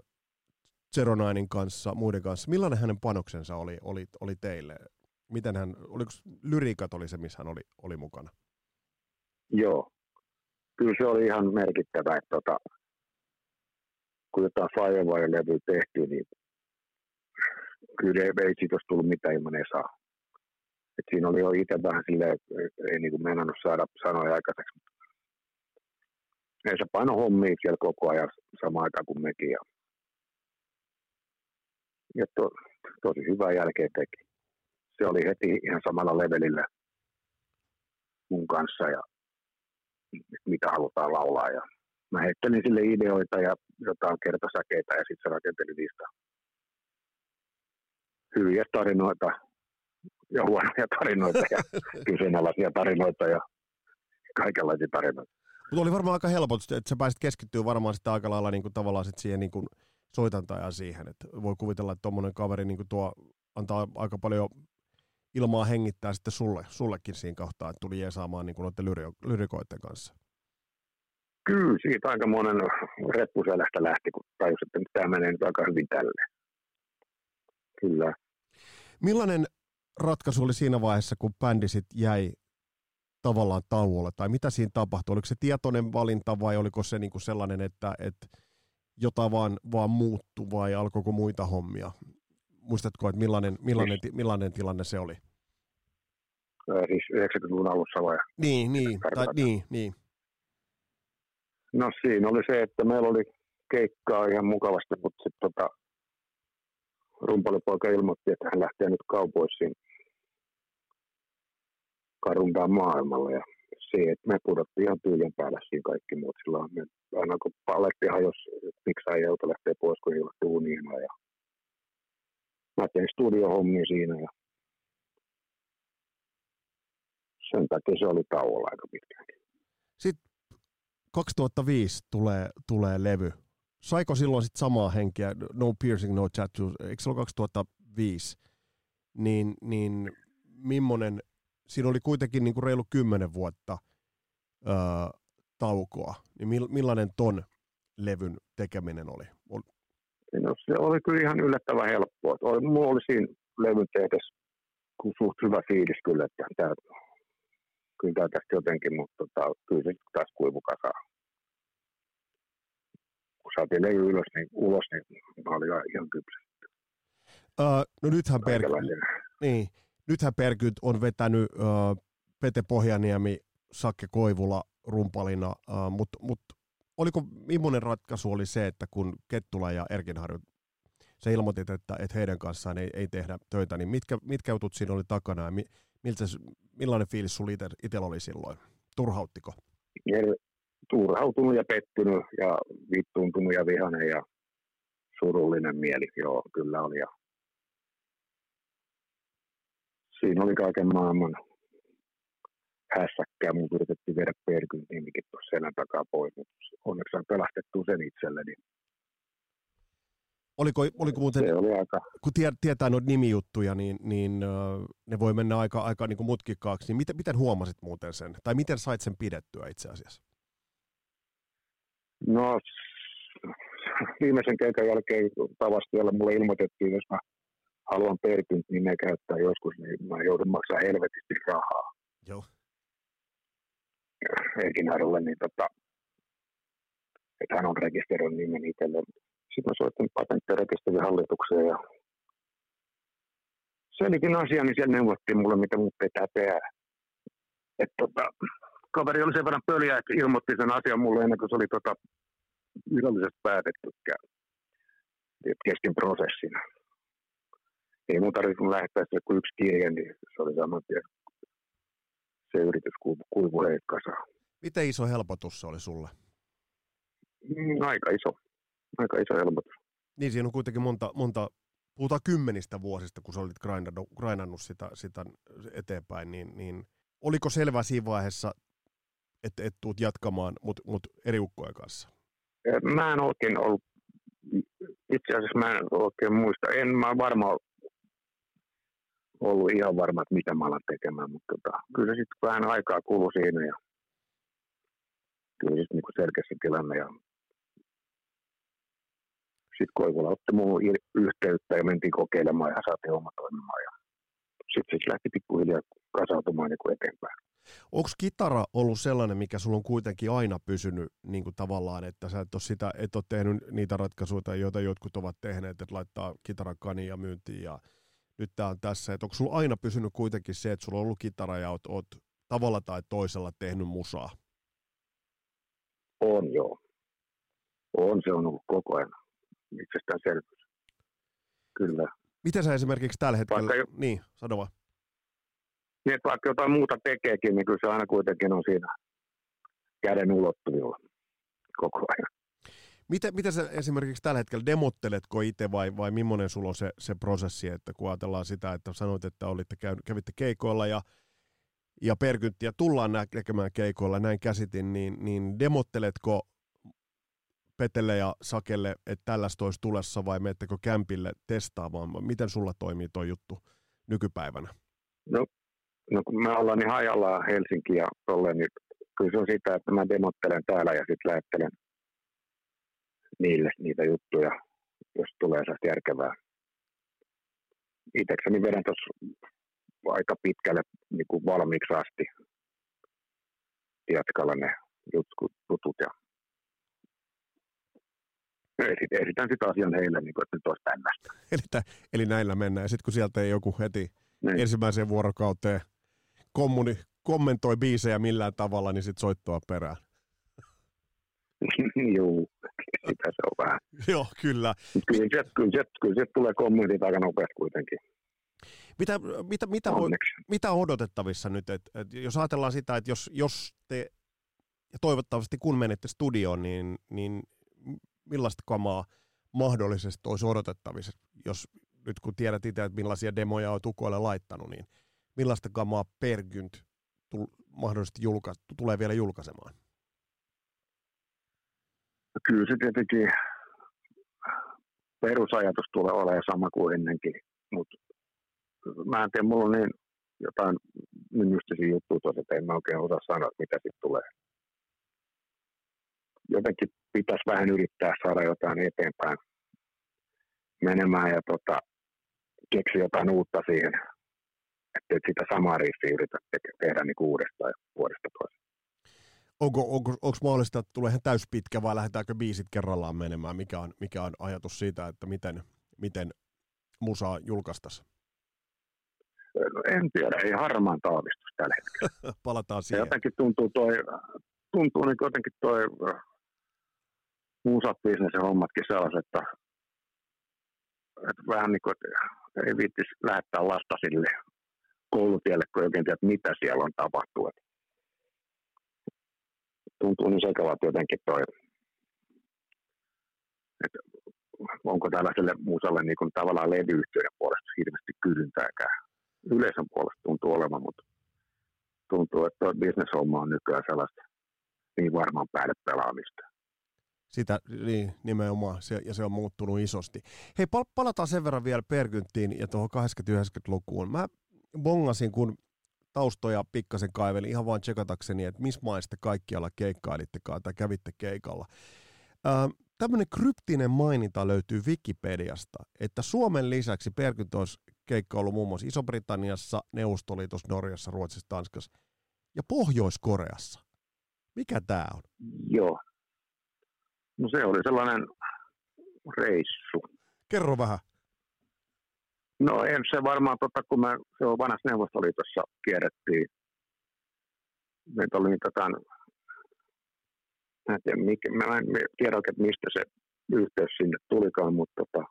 Zeronainin kanssa, muiden kanssa, millainen hänen panoksensa oli, oli, oli teille? Miten hän, oliko lyriikat oli se, missä hän oli, oli mukana? Joo, kyllä se oli ihan merkittävä, että tota, kun jotain Firewire-levyä tehtiin, niin kyllä ei, siitä olisi tullut mitään ilman saa. Et siinä oli jo itse vähän silleen, ei niin kuin mennä saada sanoja aikaiseksi. Ei se paino hommia siellä koko ajan samaan aikaan kuin mekin. Ja, ja to, tosi hyvää jälkeen teki se oli heti ihan samalla levelillä mun kanssa ja mitä halutaan laulaa. Ja mä heittelin sille ideoita ja jotain kertosäkeitä ja sitten se rakenteli niistä hyviä tarinoita ja huonoja tarinoita ja kyseenalaisia tarinoita ja kaikenlaisia tarinoita. Mutta oli varmaan aika helpot, että sä pääsit keskittyä varmaan sitä aika lailla niin kuin, tavallaan sit siihen niin kuin, soitantajaa siihen. Et voi kuvitella, että tuommoinen kaveri niin tuo antaa aika paljon ilmaa hengittää sitten sulle, sullekin siinä kohtaa, että tuli jeesaamaan niin noiden lyrikoiden kanssa. Kyllä, siitä aika monen reppuselästä lähti, kun tajusi, että tämä menee nyt aika hyvin tälle. Kyllä. Millainen ratkaisu oli siinä vaiheessa, kun bändi sit jäi tavallaan tauolle, tai mitä siinä tapahtui? Oliko se tietoinen valinta vai oliko se niinku sellainen, että, että jotain vaan, vaan muuttui vai alkoiko muita hommia? Muistatko, että millainen, millainen, siis, millainen tilanne se oli? Siis 90-luvun alussa vai? Niin, niin, tai, niin, niin. No siinä oli se, että meillä oli keikkaa ihan mukavasti, mutta sitten tota, rumpalipoika ilmoitti, että hän lähtee nyt kaupoisiin karuntaan maailmalle ja se, että me pudottiin ihan tyylien päällä siinä kaikki muut silloin. Me aina kun paletti hajosi, miksi ei joutu lähteä pois, kun ei ole tuuniina ja mä tein studiohommia siinä ja sen takia se oli tauolla aika pitkäänkin. Sitten 2005 tulee, tulee levy. Saiko silloin sit samaa henkeä, No Piercing, No Tattoo, eikö se ollut 2005? Niin, niin millainen, siinä oli kuitenkin niin kuin reilu kymmenen vuotta öö, taukoa, niin millainen ton levyn tekeminen oli? No, se oli kyllä ihan yllättävän helppoa. Oli, mulla oli siinä levyn tehdessä suht hyvä fiilis kyllä, että tämä kyllä tämä tästä jotenkin, mutta tota, kyllä se taas kuivu kasaan. Kun saatiin levy ylös, niin, ulos, niin mä olin ihan kypsä. Uh, no nythän, per... niin, nythän Perkyt on vetänyt uh, Pete Pohjaniemi, Sakke Koivula rumpalina, uh, mutta mut, oliko, millainen ratkaisu oli se, että kun Kettula ja Erkinharju sä ilmoitit, että, että heidän kanssaan ei, ei tehdä töitä, niin mitkä, mitkä jutut siinä oli takana ja mi, miltä, millainen fiilis sulla itsellä oli silloin? Turhauttiko? turhautunut ja pettynyt ja vittuuntunut ja vihainen ja surullinen mieli, joo, kyllä oli. Ja siinä oli kaiken maailman hässäkkää. Mun yritettiin viedä perkyn nimikin tuossa selän takaa pois, mutta onneksi on pelastettu sen itselleni. Oliko, oliko muuten, se oli aika... kun tie, tietää noita nimijuttuja, niin, niin ne voi mennä aika, aika niin kuin mutkikkaaksi, niin miten, miten huomasit muuten sen? Tai miten sait sen pidettyä itse asiassa? No, viimeisen keikan jälkeen tavasti, jolla mulle ilmoitettiin, jos mä haluan perkyn nimeä käyttää joskus, niin mä joudun maksaa helvetisti rahaa. Joo. Erkinarille, niin tota, että hän on rekisteröinyt nimen itselleen. Sitten mä soitin patenttirekisterin hallitukseen ja selitin asian, niin siellä neuvottiin mulle, mitä mut pitää tehdä. Et tota, kaveri oli sen verran pöliä, että ilmoitti sen asian mulle ennen kuin se oli tota, virallisesti päätettykään kesken prosessin. Ei mun tarvitse lähettää se kuin yksi kirje, niin se oli saman tien. Se yritys kuivu heikkasaan. Miten iso helpotus se oli sulle? Mm, aika iso aika iso helpotus. Niin, siinä on kuitenkin monta, monta puhutaan kymmenistä vuosista, kun sä olit grindannut, grindannut sitä, sitä eteenpäin, niin, niin oliko selvä siinä vaiheessa, että et tuut jatkamaan, mutta mut eri ukkojen kanssa? Mä en oikein ollut, itse asiassa mä en oikein muista, en mä varmaan ollut ihan varma, että mitä mä alan tekemään, mutta tota, kyllä se sitten vähän aikaa kului siinä ja kyllä se niin selkeässä tilanne ja sitten Koivola otti muuhun yhteyttä ja mentiin kokeilemaan ja saatiin oma toimimaan. Ja sitten se lähti pikkuhiljaa kasautumaan niin eteenpäin. Onko kitara ollut sellainen, mikä sulla on kuitenkin aina pysynyt niin kuin tavallaan, että sä et ole, sitä, et ole tehnyt niitä ratkaisuja, joita jotkut ovat tehneet, että laittaa kitaran kania myyntiin ja nyt tämä on tässä. Että onko sulla aina pysynyt kuitenkin se, että sulla on ollut kitara ja oot, oot tavalla tai toisella tehnyt musaa? On joo. On se on ollut koko ajan itsestäänselvyys. Kyllä. Miten sä esimerkiksi tällä hetkellä, vaikka jo, niin, sano vaan. Niin, vaikka jotain muuta tekeekin, niin kyllä se aina kuitenkin on siinä käden ulottuvilla koko ajan. Miten, miten sä esimerkiksi tällä hetkellä demotteletko itse vai, vai millainen sulla on se, se prosessi, että kun ajatellaan sitä, että sanoit, että olitte käy, kävitte keikoilla ja, ja perkynttiä tullaan näkemään keikoilla, näin käsitin, niin, niin demotteletko Petelle ja Sakelle, että tällaista olisi tulessa vai menettekö kämpille testaamaan? Miten sulla toimii tuo juttu nykypäivänä? No, no kun me ollaan niin hajalla Helsinki ja tolleen, niin kyllä se on sitä, että mä demottelen täällä ja sitten lähettelen niille niitä juttuja, jos tulee sellaista järkevää. Itsekseni vedän tuossa aika pitkälle niin kuin valmiiksi asti jatkalla ne jutut ja esitän sitten asian heille, niin kuin, että nyt olisi tällaista. Eli, eli näillä mennään. Ja sitten kun sieltä ei joku heti niin. ensimmäiseen vuorokauteen kommuni, kommentoi biisejä millään tavalla, niin sitten soittoa perään. Joo, sitä se on vähän. Joo, kyllä. Kyllä sieltä, kyllä, sieltä, kyllä sieltä tulee kommentit aika nopeasti kuitenkin. Mitä, mitä, mitä, on, mitä on odotettavissa nyt? Et, et jos ajatellaan sitä, että jos, jos te, ja toivottavasti kun menette studioon, niin, niin millaista kamaa mahdollisesti olisi odotettavissa, jos nyt kun tiedät itse, että millaisia demoja on tukoille laittanut, niin millaista kamaa Pergynt mahdollisesti julka, tulee vielä julkaisemaan? Kyllä se tietenkin perusajatus tulee olemaan sama kuin ennenkin, mutta mä en tiedä, mulla on niin jotain mystisiä juttuja tuossa, että en mä oikein osaa sanoa, mitä sitten tulee. Jotenkin pitäisi vähän yrittää saada jotain eteenpäin menemään ja tota, keksiä jotain uutta siihen, että et sitä samaa riffiä yritä te- tehdä niin uudestaan vuodesta toiseen. Onko, onko, onko mahdollista, että tulee ihan täyspitkä vai lähdetäänkö biisit kerrallaan menemään? Mikä on, mikä on ajatus siitä, että miten, miten musaa julkaistaisiin? No en tiedä, ei harmaan taavistus tällä hetkellä. Palataan siihen. Ja jotenkin tuntuu toi, tuntuu niin jotenkin toi äh, musabisnes ja hommatkin sellaiset, että, että vähän niin kuin, että ei viittisi lähettää lasta sille koulutielle, kun ei oikein tiedä, mitä siellä on tapahtunut. Tuntuu niin sekavalta jotenkin toi, että onko tällaiselle musalle niin kuin tavallaan levyyhtiöiden puolesta hirveästi kysyntääkään. Yleisön puolesta tuntuu olevan, mutta tuntuu, että tuo business-homma on nykyään sellaista niin varmaan päälle pelaamista. Sitä niin, nimenomaan, se, ja se on muuttunut isosti. Hei, pal- palataan sen verran vielä Perkynttiin ja tuohon 80-90-lukuun. Mä bongasin, kun taustoja pikkasen kaivelin ihan vaan tsekatakseni, että missä maista kaikkialla keikkailittekaan tai kävitte keikalla. Ää, tämmöinen kryptinen maininta löytyy Wikipediasta, että Suomen lisäksi Perkynt olisi keikka ollut muun muassa Iso-Britanniassa, Neuvostoliitossa, Norjassa, Ruotsissa, Tanskassa ja Pohjois-Koreassa. Mikä tämä on? Joo. No se oli sellainen reissu. Kerro vähän. No en se varmaan, tota, kun me se on vanhassa Neuvostoliitossa kierrettiin. Meitä oli niitä tämän, mä en tiedä, mikä, mä en tiedä oikein, mistä se yhteys sinne tulikaan, mutta tota,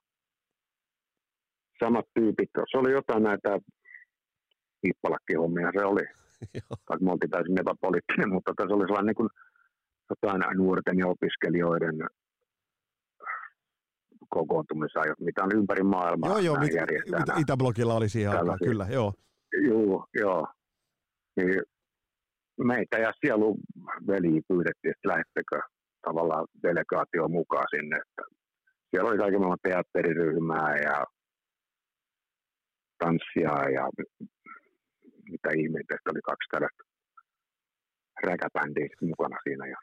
samat tyypit, se oli jotain näitä hippalakkihommia, se oli. Vaikka me oltiin täysin epäpoliittinen, mutta se oli sellainen niin kuin, jotain nuorten ja opiskelijoiden kokoontumisia, mitä on ympäri maailmaa. Joo, joo, mit, mit, Itäblogilla oli siihen aikaan, kyllä, joo. Joo, joo. Niin meitä ja sielu veli pyydettiin, että lähettekö tavallaan delegaatio mukaan sinne. Että siellä oli kaiken maailman teatteriryhmää ja tanssia ja mitä ihmeitä, oli kaksi tällaista räkäbändiä mukana siinä. Ja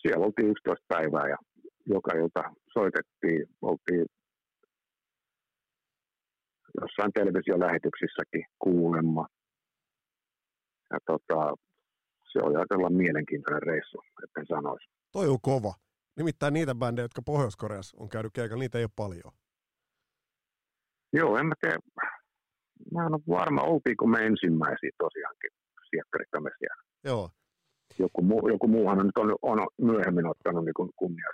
siellä oltiin 11 päivää ja joka ilta soitettiin, oltiin jossain televisiolähetyksissäkin kuulemma. Ja tota, se oli aika mielenkiintoinen reissu, etten sanoisi. Toi on kova. Nimittäin niitä bändejä, jotka Pohjois-Koreassa on käynyt keikalla, niitä ei ole paljon. Joo, en mä tiedä. Mä en ole varma, oltiinko me ensimmäisiä tosiaankin siekkarit siellä. Joo. Joku, muu, joku muuhan on nyt on, on myöhemmin ottanut niin kunnia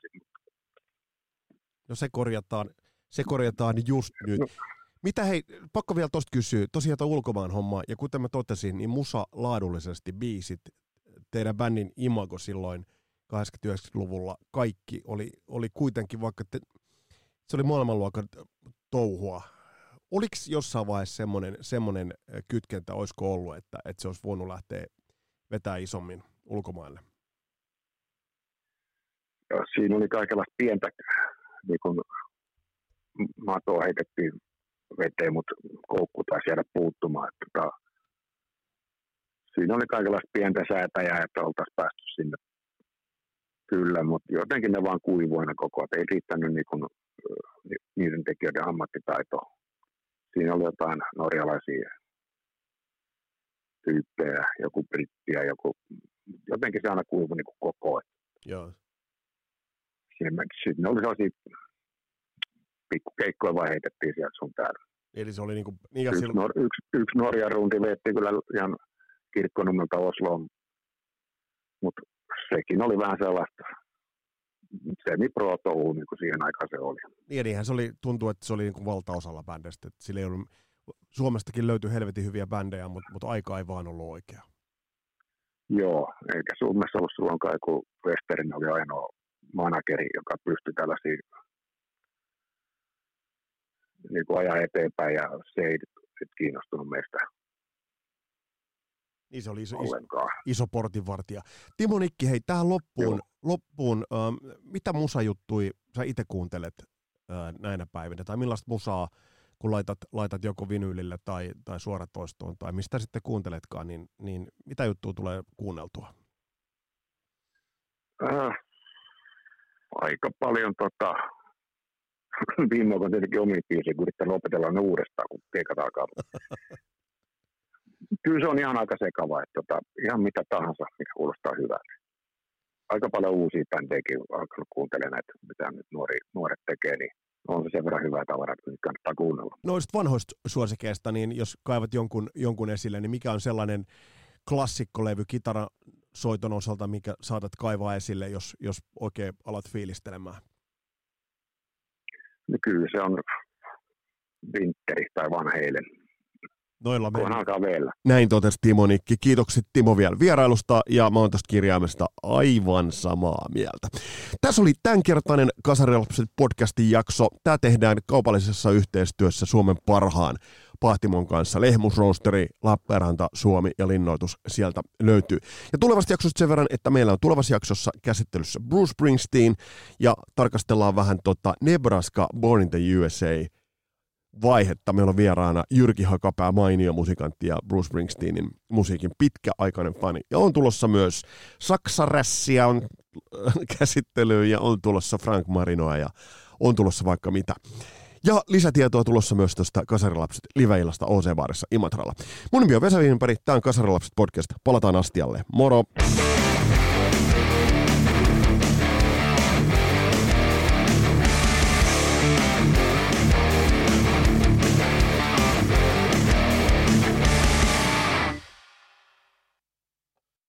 No se korjataan, se korjataan just nyt. No. Mitä hei, pakko vielä tosta kysyä, tosiaan tuo ulkomaan homma, ja kuten mä totesin, niin musa laadullisesti biisit, teidän bändin imago silloin 80-90-luvulla, kaikki oli, oli kuitenkin, vaikka te, se oli maailmanluokan touhua, oliko jossain vaiheessa semmoinen, semmoinen kytkentä, olisiko ollut, että, että se olisi voinut lähteä vetää isommin ulkomaille? Siinä oli kaikenlaista pientä, niin kun matoa heitettiin veteen, mutta koukku taisi jäädä puuttumaan. Että, tota, siinä oli kaikenlaista pientä säätäjää, että oltaisiin päästy sinne kyllä, mutta jotenkin ne vaan kuivuina koko ajan. Ei riittänyt niin kun, niiden tekijöiden ammattitaito. Siinä oli jotain norjalaisia tyyppejä, joku brittiä, joku, jotenkin se aina kuivui niin koko ajan. Joo. Sitten ne oli sellaisia pikkukeikkoja vaan heitettiin sieltä sun täällä. Eli se oli niin kuin, niin yksi, silloin... nor, yksi, yksi Norjan rundi veetti kyllä ihan kirkkonummelta Osloon, mutta sekin oli vähän sellaista semi-pro touhu, niin kuin siihen aikaan se oli. Niin, niinhän se oli, tuntuu, että se oli niin kuin valtaosalla bändestä. Että sillä ei ollut, Suomestakin löytyi helvetin hyviä bändejä, mutta, mutta aika ei vaan ollut oikea. Joo, eikä Suomessa ollut silloinkaan, kun Westerin oli ainoa manageri, joka pystyi tällaisiin niin kuin ajaa eteenpäin ja se ei sit kiinnostunut meistä niin se oli iso, iso, iso portinvartija. Timo Nikki, hei tähän loppuun, loppuun äh, mitä musajuttui sä itse kuuntelet äh, näinä päivinä, tai millaista musaa, kun laitat, laitat joko vinyylille tai, tai suoratoistoon, tai mistä sitten kuunteletkaan, niin, niin mitä juttua tulee kuunneltua? Äh, aika paljon tota, viime aikoina tietenkin omiin biisiin, kun yrittää lopetella ne uudestaan, kun keikat alkaa. Kyllä se on ihan aika sekava, että tota, ihan mitä tahansa, mikä kuulostaa hyvältä. Aika paljon uusia bändejäkin alkanut kuuntelemaan näitä, mitä nyt nuori, nuoret tekee, niin on se sen verran hyvää tavaraa, että kannattaa kuunnella. Noista vanhoista suosikeista, niin jos kaivat jonkun, jonkun esille, niin mikä on sellainen klassikkolevy kitaran soiton osalta, mikä saatat kaivaa esille, jos, jos oikein alat fiilistelemään? No kyllä se on Winteri tai Vanheilen. Noilla Kun alkaa vielä. Näin totesi Timo Nikki. Kiitokset Timo vielä vierailusta ja mä oon tästä kirjaimesta aivan samaa mieltä. Tässä oli tämänkertainen Kasarilapset podcastin jakso. Tämä tehdään kaupallisessa yhteistyössä Suomen parhaan Pahtimon kanssa. Lehmusroosteri, Lappeenranta, Suomi ja linnoitus sieltä löytyy. Ja tulevasta jaksosta sen verran, että meillä on tulevassa jaksossa käsittelyssä Bruce Springsteen ja tarkastellaan vähän tota Nebraska Born in the USA vaihetta. Meillä on vieraana Jyrki Hakapää, mainio musikantti ja Bruce Springsteenin musiikin pitkäaikainen fani. Ja on tulossa myös Saksarässiä on käsittelyyn ja on tulossa Frank Marinoa ja on tulossa vaikka mitä. Ja lisätietoa tulossa myös tuosta Kasarilapset liveillasta OC-baarissa Imatralla. Mun nimi on Vesa Wienberg, tämä on Kasarilapset podcast. Palataan astialle. Moro!